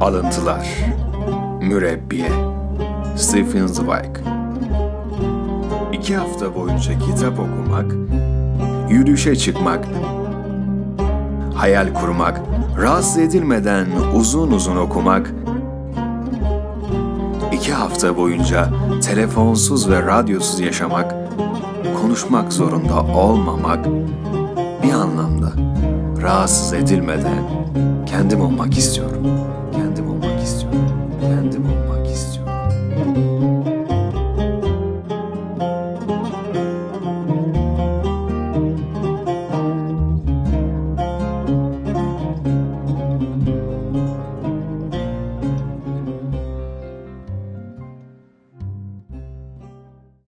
Alıntılar. Mürebbiye. Stephen Zweig. İki hafta boyunca kitap okumak, yürüyüşe çıkmak, hayal kurmak, rahatsız edilmeden uzun uzun okumak, iki hafta boyunca telefonsuz ve radyosuz yaşamak, konuşmak zorunda olmamak, bir anlamda rahatsız edilmeden kendim olmak istiyorum. yapmak istiyorum.